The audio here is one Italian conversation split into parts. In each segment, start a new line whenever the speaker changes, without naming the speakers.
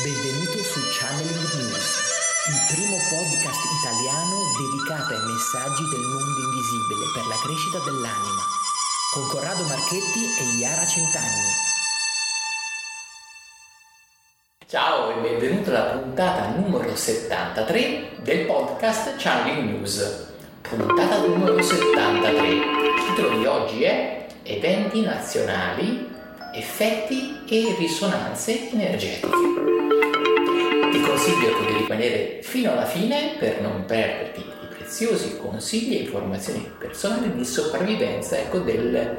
Benvenuto su Channeling News, il primo podcast italiano dedicato ai messaggi del mondo invisibile per la crescita dell'anima, con Corrado Marchetti e Iara Centanni. Ciao e benvenuto alla puntata numero 73 del podcast Channeling News. Puntata numero 73. Il titolo di oggi è Eventi nazionali, effetti e risonanze energetiche. Ti consiglio di rimanere fino alla fine per non perderti i preziosi consigli e informazioni personali di sopravvivenza ecco, del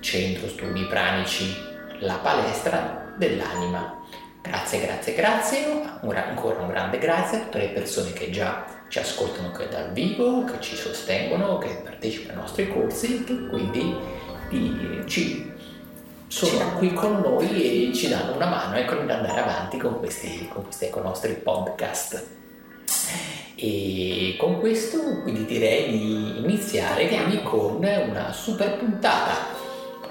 Centro Studi Pranici, la palestra dell'anima. Grazie, grazie, grazie, ancora un grande grazie a tutte le persone che già ci ascoltano dal vivo, che ci sostengono, che partecipano ai nostri corsi, che quindi ci sono qui con noi e ci danno una mano ecco, ad andare avanti con questi, con questi i nostri podcast. E con questo quindi direi di iniziare con una super puntata.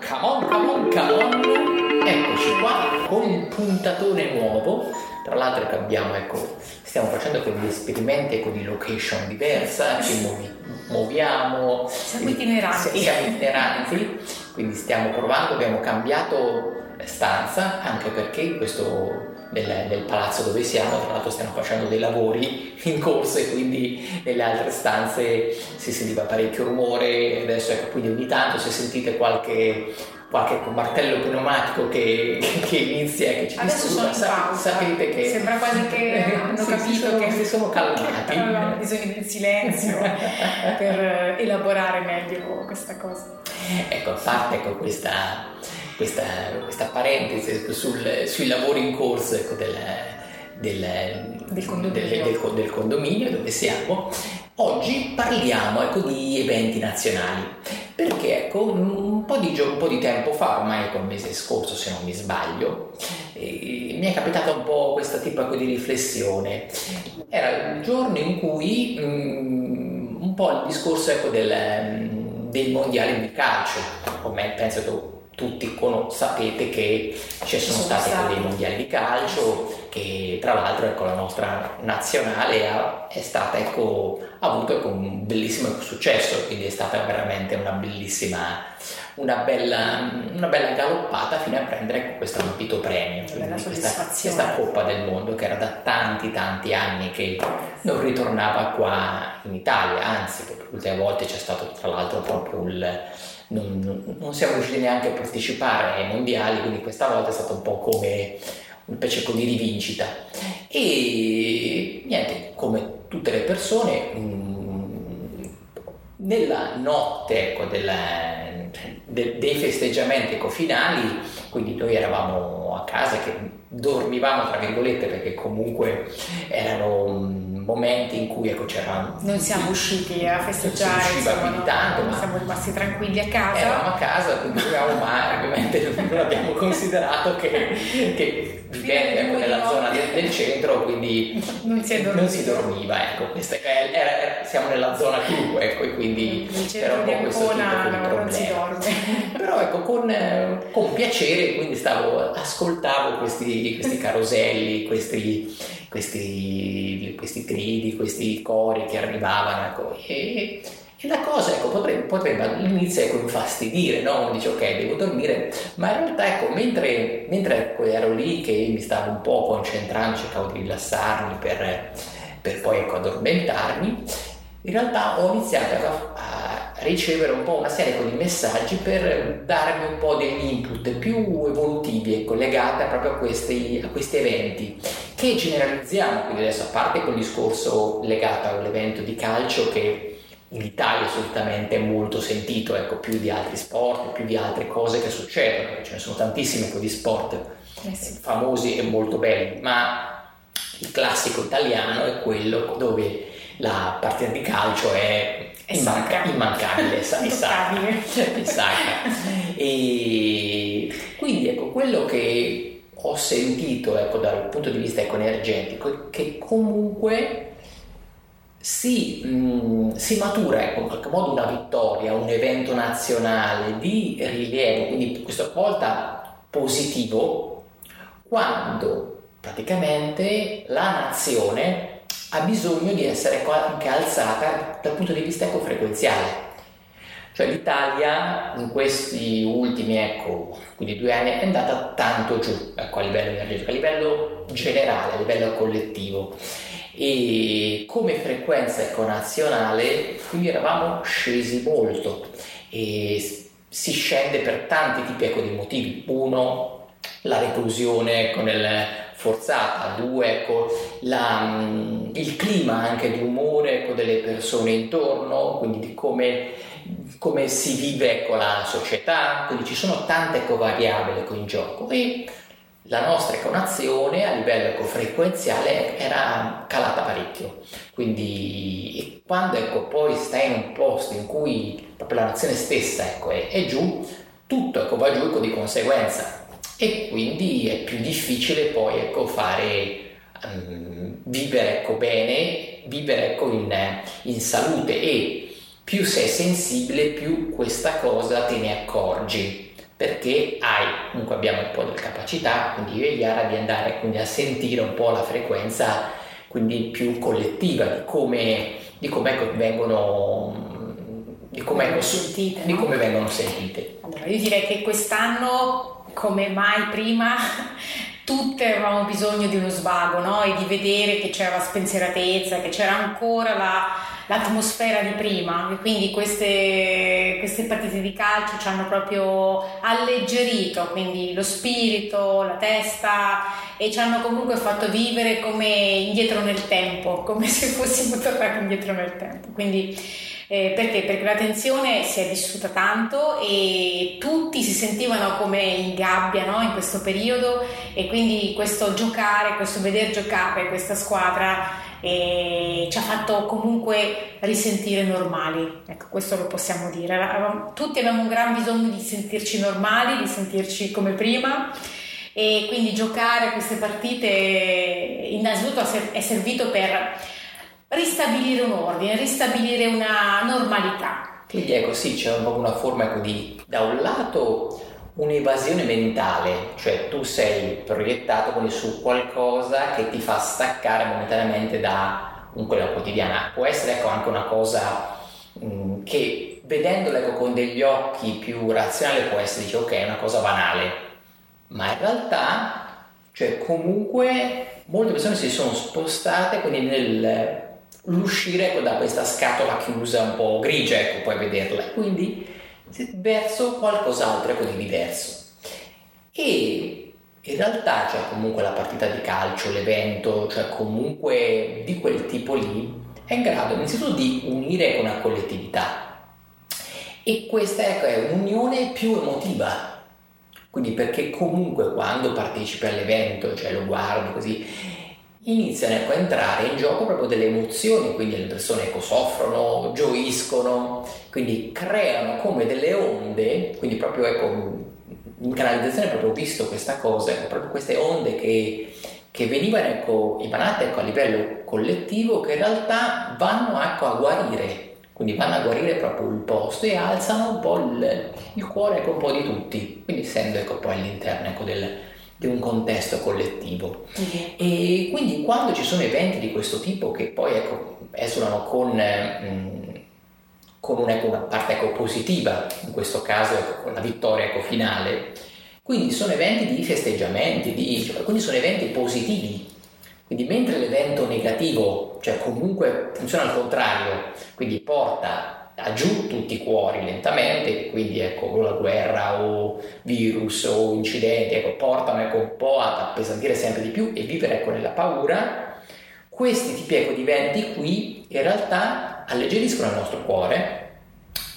Come on, come on, come on! Eccoci qua con un puntatone nuovo. Tra l'altro che abbiamo, ecco, stiamo facendo degli esperimenti ecco, di location diversa, ci muovi, muoviamo.
Siamo itineranti.
Siamo itineranti quindi stiamo provando, abbiamo cambiato stanza anche perché questo nel, nel, palazzo dove siamo, tra l'altro stiamo facendo dei lavori in corso e quindi nelle altre stanze si sentiva parecchio rumore, adesso ecco quindi ogni tanto se sentite qualche, qualche martello pneumatico che, che inizia e che ci
Adesso disturba, sa,
sapete che...
Sembra quasi che hanno sì, capito
sono,
che
si sono calmati.
Che bisogno di silenzio per elaborare meglio questa cosa.
Ecco, a parte ecco, questa, questa, questa, parentesi sul, sui lavori in corso ecco, del, del,
del, condominio.
Del, del, condominio. dove siamo, oggi parliamo ecco, di eventi nazionali. Perché ecco, un po, di, un po' di tempo fa, ormai ecco, il mese scorso se non mi sbaglio, eh, mi è capitata un po' questo tipo ecco, di riflessione. Era il giorno in cui mm, un po' il discorso ecco, del dei mondiali di calcio, come penso che tutti con, sapete che ci sono, sono stati stati. dei mondiali di calcio che tra l'altro ecco, la nostra nazionale ha, è stata, ecco, ha avuto ecco, un bellissimo successo quindi è stata veramente una bellissima una bella, una bella galoppata fino a prendere ecco, questo ambito premio questa, questa Coppa del Mondo che era da tanti tanti anni che non ritornava qua in Italia anzi l'ultima volta c'è stato tra l'altro proprio il non, non, siamo riusciti neanche a partecipare ai mondiali, quindi questa volta è stato un po' come un pezzetto di rivincita. E niente, come tutte le persone, mm, nella notte ecco, della, de, dei festeggiamenti ecco, finali, quindi noi eravamo a casa che dormivamo tra virgolette perché comunque erano mm, momenti in cui ecco, c'era...
Non siamo usciti a festeggiare,
non si insomma,
no,
tanto,
ma siamo rimasti tranquilli a casa.
Eravamo a casa, quindi dovevamo mai, ovviamente non abbiamo considerato che, che vivendo ecco, nella zona del, del, centro, quindi
non si,
non si dormiva. Ecco, questa, era, era, siamo nella zona clou, ecco, e quindi
era un po' questo tipo
di. Però ecco, con, con piacere, quindi stavo, ascoltavo questi, questi caroselli, questi questi, questi gridi, questi cori che arrivavano ecco, e, e, la cosa ecco, potrebbe, potrebbe all'inizio ecco, infastidire, no? Uno dice ok devo dormire, ma in realtà ecco, mentre, mentre ecco, ero lì che mi stavo un po' concentrando, cercavo di rilassarmi per, per poi ecco, addormentarmi, in realtà ho iniziato a, a ricevere un po' una serie di messaggi per darmi un po' degli input più evolutivi e collegati proprio a questi, a questi eventi che generalizziamo, quindi adesso a parte quel discorso legato all'evento di calcio che in Italia solitamente è molto sentito, ecco, più di altri sport, più di altre cose che succedono, ce ne sono tantissimi di sport eh sì. famosi e molto belli, ma il classico italiano è quello dove la partita di calcio è,
immanca-
immancabile, sacra. E quindi ecco, quello che ho sentito ecco, dal punto di vista ecco, energetico che comunque si, mh, si matura ecco, in qualche modo una vittoria, un evento nazionale di rilievo, quindi questa volta positivo, quando praticamente la nazione ha bisogno di essere anche alzata dal punto di vista ecofrequenziale. Cioè l'Italia in questi ultimi, ecco, quindi due anni è andata tanto giù ecco, a livello energetico, a livello generale, a livello collettivo. E come frequenza ecco, nazionale quindi eravamo scesi molto. E si scende per tanti tipi ecco, di motivi. Uno, la reclusione ecco, nel forzata, due, ecco, la, mm, il clima anche di umore ecco, delle persone intorno, quindi di come, come si vive ecco, la società, quindi ci sono tante variabili in gioco e la nostra econazione a livello ecofrequenziale era calata parecchio. Quindi quando ecco, poi stai in un posto in cui proprio la nazione stessa ecco, è, è, giù, tutto ecco, va giù ecco, di conseguenza e quindi è più difficile poi ecco, fare, um, vivere ecco, bene, vivere ecco, in, in salute e più sei sensibile più questa cosa te ne accorgi perché hai, comunque abbiamo un po' di capacità, quindi io e Chiara, di andare quindi a sentire un po' la frequenza quindi più collettiva di come, di come ecco, vengono di come, ecco, sentite, di come vengono sentite.
Allora, io direi che quest'anno, come mai prima, tutte avevamo bisogno di uno svago no? e di vedere che c'era la spensieratezza, che c'era ancora la, l'atmosfera di prima. E quindi queste, queste partite di calcio ci hanno proprio alleggerito, quindi lo spirito, la testa e ci hanno comunque fatto vivere come indietro nel tempo, come se fossimo tornati indietro nel tempo. Quindi eh, perché? Perché la tensione si è vissuta tanto e tutti si sentivano come in gabbia no? in questo periodo e quindi questo giocare, questo veder giocare questa squadra eh, ci ha fatto comunque risentire normali. Ecco, questo lo possiamo dire. Tutti abbiamo un gran bisogno di sentirci normali, di sentirci come prima e quindi giocare queste partite innanzitutto è servito per ristabilire un ordine, ristabilire una normalità.
Quindi ecco sì, c'è proprio una forma ecco, di, da un lato un'evasione mentale, cioè tu sei proiettato quindi su qualcosa che ti fa staccare momentaneamente da quella quotidiana. Può essere ecco, anche una cosa mh, mm, che vedendola ecco, con degli occhi più razionali può essere, dice ok, è una cosa banale, ma in realtà, cioè comunque molte persone si sono spostate quindi nel l'uscire ecco, da questa scatola chiusa un po' grigia, ecco, puoi vederla, quindi verso qualcos'altro ecco, di diverso. E in realtà c'è cioè, comunque la partita di calcio, l'evento, cioè comunque di quel tipo lì, è in grado innanzitutto di unire una collettività. E questa ecco, è un'unione più emotiva, quindi perché comunque quando partecipi all'evento, cioè lo guardi così, iniziano ecco, a entrare in gioco proprio delle emozioni, quindi le persone ecco, soffrono, gioiscono, quindi creano come delle onde, quindi proprio ecco, in canalizzazione proprio visto questa cosa, ecco, proprio queste onde che, che venivano ecco, emanate ecco, a livello collettivo che in realtà vanno ecco, a guarire, quindi vanno a guarire proprio il posto e alzano un po' il, il cuore ecco, un po' di tutti, quindi essendo ecco, poi all'interno ecco, del, di un contesto collettivo. E quindi quando ci sono eventi di questo tipo che poi ecco, esulano con, mh, mm, con una, una, parte ecco, positiva, in questo caso ecco, con la vittoria ecco, finale, quindi sono eventi di festeggiamenti, di, cioè, quindi sono eventi positivi. Quindi mentre l'evento negativo, cioè comunque funziona al contrario, quindi porta giù tutti i cuori lentamente, quindi ecco la guerra o virus o incidenti ecco, portano ecco, un po' ad appesantire sempre di più e vivere ecco, nella paura. Questi tipi ecco, di eventi qui in realtà alleggeriscono il nostro cuore,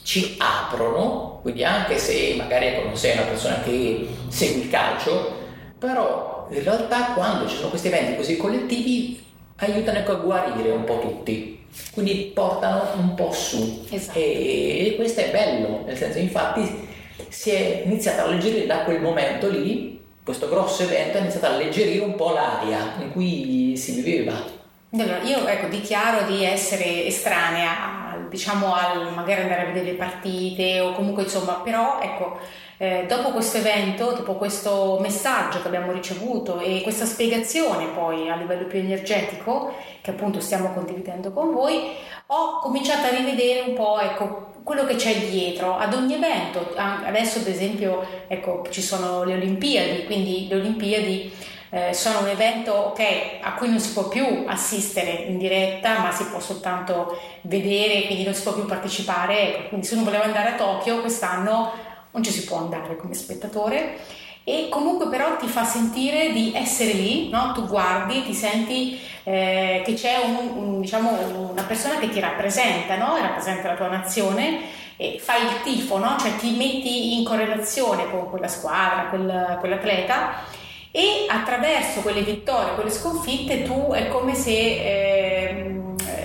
ci aprono, quindi anche se magari ecco, non sei una persona che segue il calcio, però in realtà quando ci sono questi eventi così collettivi aiutano ecco, a guarire un po' tutti quindi portano un po' su esatto. e, questo è bello, nel senso infatti si è iniziato a alleggerire da quel momento lì, questo grosso evento ha iniziato a alleggerire un po' l'aria in cui si viveva.
Allora, io ecco, dichiaro di essere estranea, diciamo, al magari andare a vedere le partite o comunque insomma, però ecco, eh, dopo questo evento, dopo questo messaggio che abbiamo ricevuto e questa spiegazione poi a livello più energetico, che appunto stiamo condividendo con voi, ho cominciato a rivedere un po' ecco, quello che c'è dietro ad ogni evento. Adesso ad esempio ecco, ci sono le Olimpiadi, quindi le Olimpiadi eh, sono un evento okay, a cui non si può più assistere in diretta, ma si può soltanto vedere, quindi non si può più partecipare. Quindi se uno voleva andare a Tokyo quest'anno non ci si può andare come spettatore e comunque però ti fa sentire di essere lì, no? tu guardi, ti senti eh, che c'è un, un, diciamo, una persona che ti rappresenta, no? rappresenta la tua nazione e fai il tifo, no? cioè ti metti in correlazione con quella squadra, quel, quell'atleta e attraverso quelle vittorie, quelle sconfitte tu è come se eh,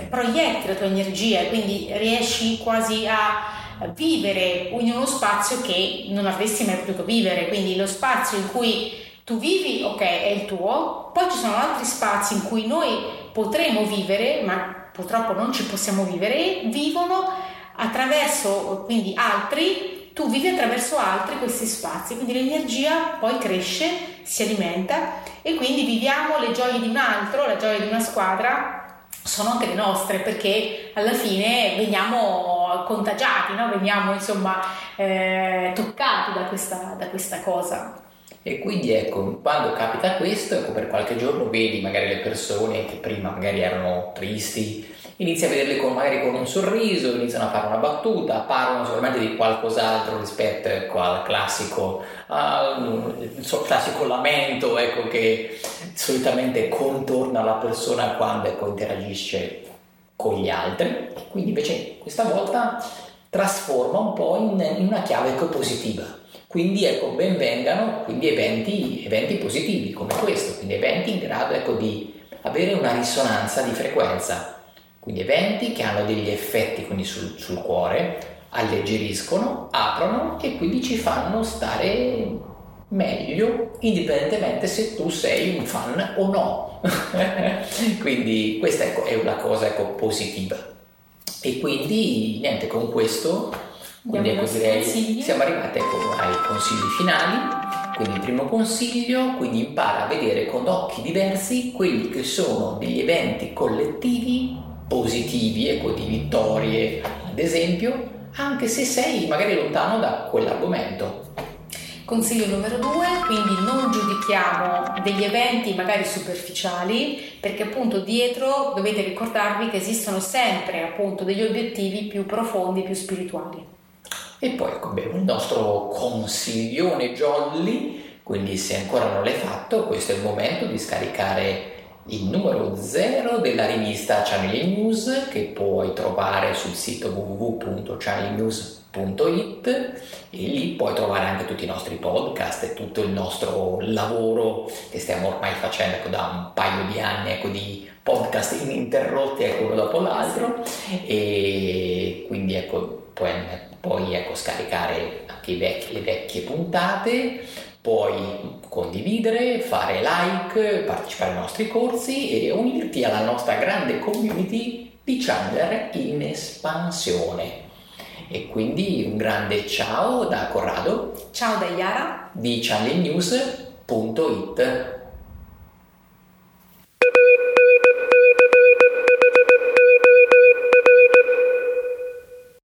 proietti la tua energia e quindi riesci quasi a vivere in uno spazio che non avresti mai potuto vivere, quindi lo spazio in cui tu vivi, ok, è il tuo, poi ci sono altri spazi in cui noi potremo vivere, ma purtroppo non ci possiamo vivere, vivono attraverso quindi altri tu vivi attraverso altri questi spazi, quindi l'energia poi cresce, si alimenta e quindi viviamo le gioie di un altro, la gioia di una squadra sono anche le nostre perché alla fine veniamo contagiati, no? veniamo insomma eh, toccati da questa, da questa cosa.
E quindi ecco, quando capita questo, ecco, per qualche giorno vedi magari le persone che prima magari erano tristi, inizi a vederle con, magari con un sorriso, iniziano a fare una battuta, parlano sicuramente di qualcos'altro rispetto ecco, al classico, al, classico lamento ecco, che solitamente contorna la persona quando ecco, interagisce con gli altri. Quindi invece questa volta trasforma un po' in, in una chiave ecco, positiva. Quindi ecco, ben quindi eventi, eventi positivi come questo, quindi eventi in grado ecco, di avere una risonanza di frequenza quindi eventi che hanno degli effetti sul, sul cuore, alleggeriscono, aprono e quindi ci fanno stare meglio indipendentemente se tu sei un fan o no. quindi questa ecco, è una cosa ecco, positiva. E quindi niente, con questo quindi ecco, direi, siamo arrivati ecco, ai consigli finali. Quindi il primo consiglio, quindi impara a vedere con occhi diversi quelli che sono degli eventi collettivi positivi, ecco, di vittorie, ad esempio, anche se sei magari lontano da quell'argomento.
Consiglio numero due, quindi non giudichiamo degli eventi magari superficiali, perché appunto dietro dovete ricordarvi che esistono sempre appunto degli obiettivi più profondi, più spirituali.
E poi ecco, beh, il nostro consiglione jolly, quindi se ancora non l'hai fatto, questo è il momento di scaricare il numero 0 della rivista Channeling News che puoi trovare sul sito www.channelingnews.it e lì puoi trovare anche tutti i nostri podcast e tutto il nostro lavoro che stiamo ormai facendo ecco, da un paio di anni ecco, di podcast ininterrotti ecco, uno dopo l'altro e quindi ecco, puoi, puoi ecco, scaricare anche vecchi, le vecchie puntate Puoi condividere, fare like, partecipare ai nostri corsi e unirti alla nostra grande community di Chandler in espansione. E quindi un grande ciao da Corrado.
Ciao da Iara.
Di channelnews.it.